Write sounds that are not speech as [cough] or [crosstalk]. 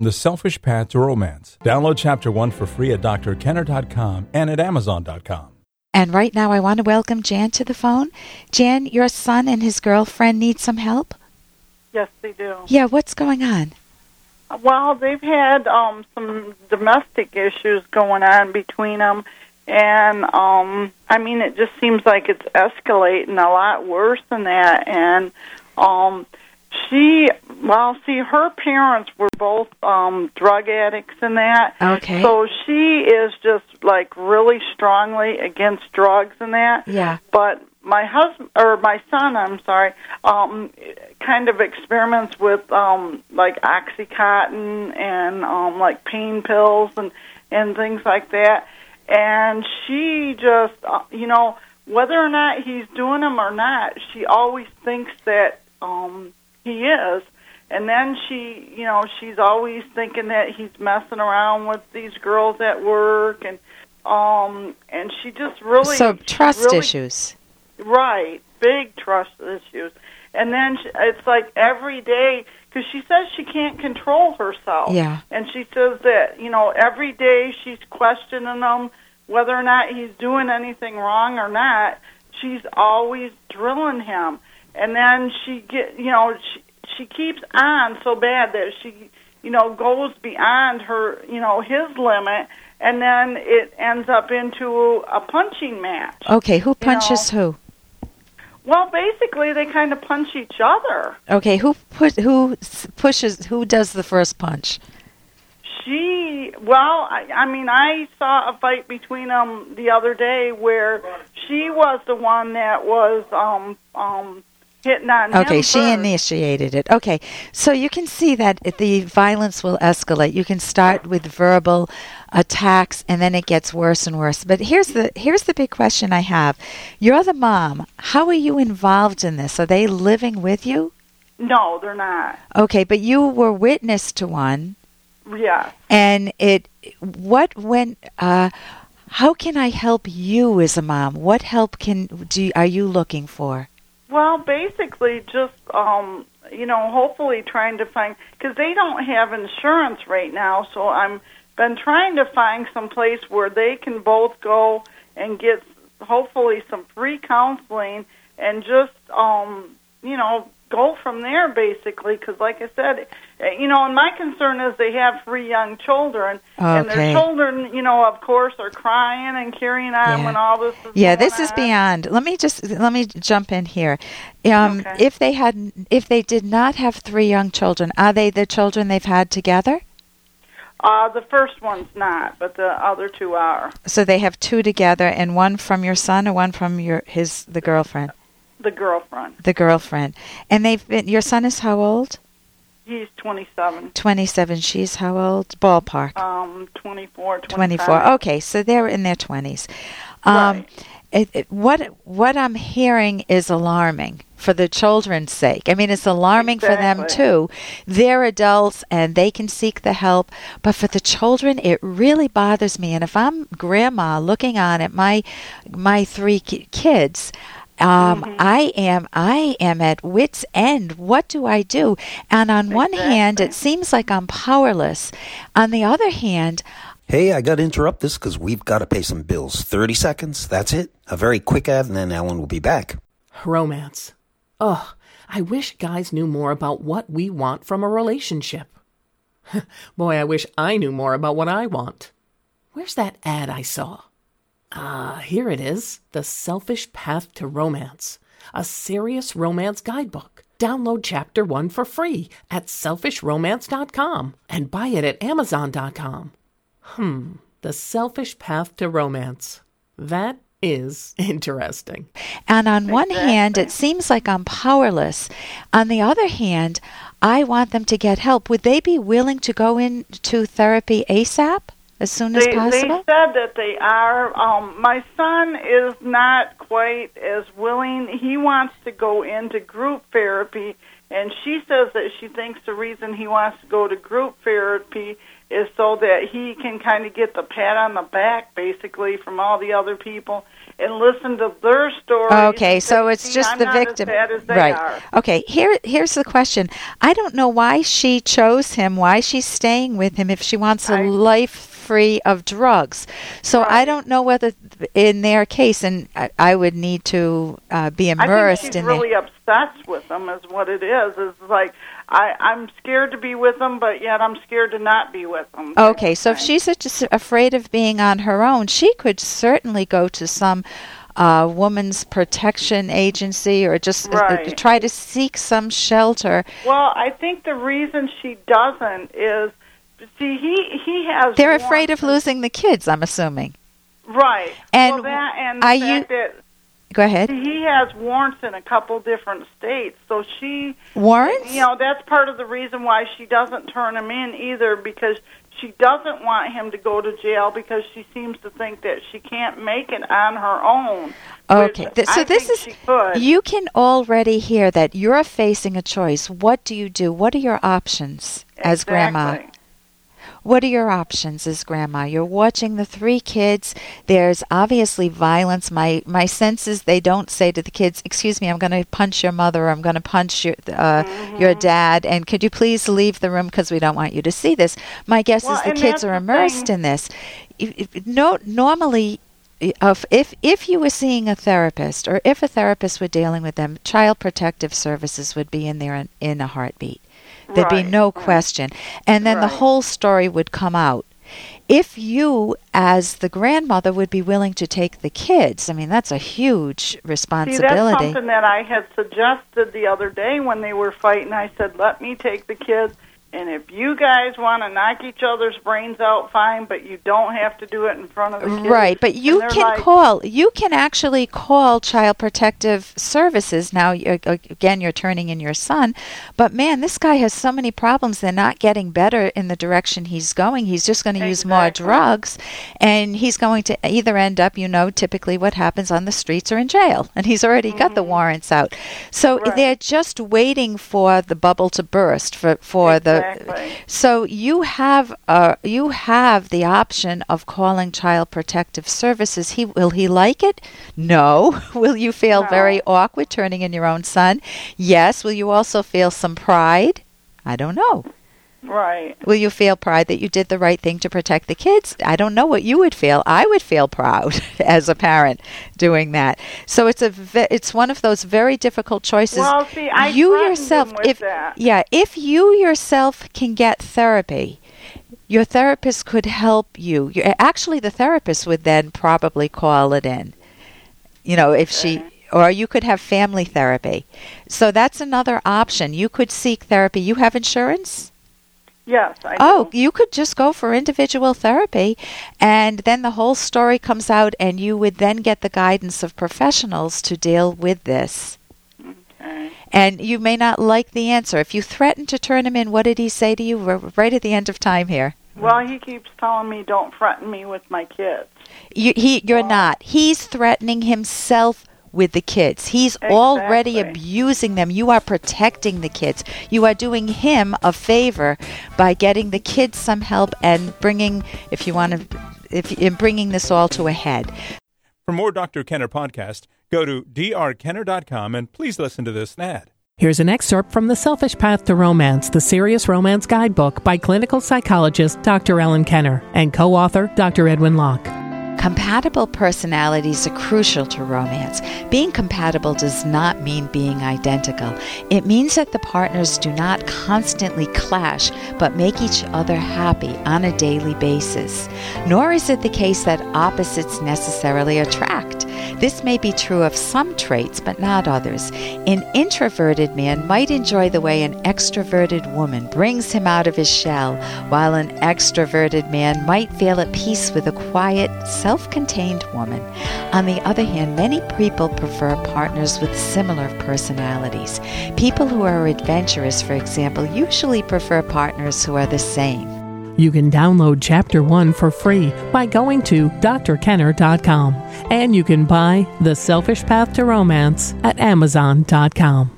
The Selfish Path to Romance. Download Chapter 1 for free at drkenner.com and at amazon.com. And right now, I want to welcome Jan to the phone. Jan, your son and his girlfriend need some help? Yes, they do. Yeah, what's going on? Well, they've had um, some domestic issues going on between them, and um, I mean, it just seems like it's escalating a lot worse than that. And um, she, well, see, her parents were both um, drug addicts and that. Okay. So she is just like really strongly against drugs and that. Yeah. But my husband or my son, I'm sorry, um, kind of experiments with um, like oxycontin and um, like pain pills and and things like that. And she just, uh, you know, whether or not he's doing them or not, she always thinks that um, he is. And then she, you know, she's always thinking that he's messing around with these girls at work, and um, and she just really so, trust really, issues. Right, big trust issues. And then she, it's like every day because she says she can't control herself. Yeah. And she says that you know every day she's questioning him whether or not he's doing anything wrong or not. She's always drilling him, and then she get you know she she keeps on so bad that she you know goes beyond her you know his limit and then it ends up into a punching match. Okay, who punches know. who? Well, basically, they kind of punch each other. Okay, who put who pushes who does the first punch? She, well, I, I mean, I saw a fight between them the other day where she was the one that was um um hitting on him. Okay, she first. initiated it. Okay, so you can see that the violence will escalate. You can start with verbal attacks, and then it gets worse and worse. But here's the here's the big question I have: You're the mom. How are you involved in this? Are they living with you? No, they're not. Okay, but you were witness to one, Yeah. and it. What went? Uh, how can I help you as a mom? What help can do? Are you looking for? Well, basically, just um, you know, hopefully trying to find because they don't have insurance right now. So I'm been trying to find some place where they can both go and get hopefully some free counseling and just um, you know go from there basically because like i said you know and my concern is they have three young children and their children you know of course are crying and carrying on Yeah. when all this is Yeah, this is beyond. Let me just let me jump in here. Um, Okay. If they had, if they did not have three young children, are they the children they've had together? Uh, the first one's not, but the other two are. So they have two together, and one from your son, and one from your his the girlfriend, The girlfriend. the girlfriend. And they've been. Your son is how old? He's 27. Twenty-seven. She's how old? Ballpark. Um, 24, 25. 24. Okay, so they're in their 20s. Um, Right. it, it, what what I'm hearing is alarming for the children's sake. I mean, it's alarming for them too. They're adults and they can seek the help, but for the children, it really bothers me. And if I'm grandma looking on at my my three ki- kids. Um, Mm-hmm. I am I am at wit's end. What do I do? And on one hand, it seems like I'm powerless. On the other hand, Hey, I got to interrupt this because we've got to pay some bills. 30 seconds, that's it. A very quick ad, and then Ellen will be back. Romance. Ugh, I wish guys knew more about what we want from a relationship. [laughs] Boy, I wish I knew more about what I want. Where's that ad I saw? Ah, here it is The Selfish Path to Romance, a serious romance guidebook. Download chapter one for free at selfishromance.com and buy it at amazon.com. Hmm, The Selfish Path to Romance. That is interesting. And on one hand, it seems like I'm powerless. On the other hand, I want them to get help. Would they be willing to go into therapy ASAP as soon as They, they said that they are. Um, my son is not quite as willing. He wants to go into group therapy, and she says that she thinks the reason he wants to go to group therapy is so that he can kind of get the pat on the back, basically, from all the other people, and listen to their stories. Okay, so it's "See, just I'm the victim, as bad as they right? are." Okay, here here's the question. I don't know why she chose him, why she's staying with him if she wants a I- life free of drugs. So I don't know whether in their case, and I, I would need to uh, be I immersed think she's in really their. obsessed with them. Is what it is. Is like I, I'm scared to be with them, but yet I'm scared to not be with them. Okay, so if she's just afraid of being on her own, she could certainly go to some uh, woman's protection agency or just uh, uh, try to seek some shelter. Well, I think the reason she doesn't is, see, he he has. They're afraid of losing the kids, I'm assuming. Right. And well, that and are you- that Go ahead. he has warrants in a couple different states, so she, Warrants? you know, that's part of the reason why she doesn't turn him in either because she doesn't want him to go to jail because she seems to think that she can't make it on her own. Okay, th- so I this is you can already hear that you're facing a choice. What do you do? What are your options as grandma? What are your options as grandma? You're watching the three kids. There's obviously violence. My my sense is they don't say to the kids, "Excuse me, I'm going to punch your mother. Or I'm going to punch your uh, your Mm-hmm. dad, and could you please leave the room because we don't want you to see this." My guess Well, is the kids are immersed thing. in this. If, if, no, normally. Of if if you were seeing a therapist or if a therapist were dealing with them, child protective services would be in there in, in a heartbeat. There'd be no question. And then the whole story would come out. If you, as the grandmother, would be willing to take the kids, I mean, that's a huge responsibility. See, that's something that I had suggested the other day when they were fighting. I said, "Let me take the kids, and if you guys want to knock each other's brains out, fine, but you don't have to do it in front of the kids." Right, but you can like, call. You can actually call Child Protective Services. Now, again, you're turning in your son, but man, this guy has so many problems. They're not getting better in the direction he's going. He's just going to use more drugs, and he's going to either end up, you know, typically what happens on the streets or in jail. And he's already got the warrants out, so Mm-hmm. Right. they're just waiting for the bubble to burst for for the Exactly. so you have uh, you have the option of calling Child Protective Services. He will he like it? No. [laughs] Will you feel No. very awkward turning in your own son? Yes. Will you also feel some pride? I don't know. Right. Will you feel pride that you did the right thing to protect the kids? I don't know what you would feel. I would feel proud [laughs] as a parent doing that. So it's a ve- it's one of those very difficult choices. Well, see, I you yourself if that. yeah, if you yourself can get therapy, your therapist could help you. you actually, the therapist would then probably call it in. You know, if she or you could have family therapy. So that's another option. You could seek therapy. You have insurance? Yes, I Oh, do. you could just go for individual therapy, and then the whole story comes out, and you would then get the guidance of professionals to deal with this. Okay. And you may not like the answer. If you threaten to turn him in, what did he say to you We're right at the end of time here? Well, he keeps telling me don't threaten me with my kids. You, he, you're not. He's threatening himself with the kids. He's already abusing them. You are protecting the kids. You are doing him a favor by getting the kids some help and bringing, if you want to, if in bringing this all to a head. For more Dr. Kenner podcast, go to drkenner.com and please listen to this ad. Here's an excerpt from The Selfish Path to Romance, the Serious Romance Guidebook by clinical psychologist Dr. Ellen Kenner and co author Dr. Edwin Locke. Compatible personalities are crucial to romance. Being compatible does not mean being identical. It means that the partners do not constantly clash, but make each other happy on a daily basis. Nor is it the case that opposites necessarily attract. This may be true of some traits, but not others. An introverted man might enjoy the way an extroverted woman brings him out of his shell, while an extroverted man might feel at peace with a quiet, self contained woman. On the other hand, many people prefer partners with similar personalities. People who are adventurous, for example, usually prefer partners who are the same. You can download Chapter 1 for free by going to drkenner.com. And you can buy The Selfish Path to Romance at amazon.com.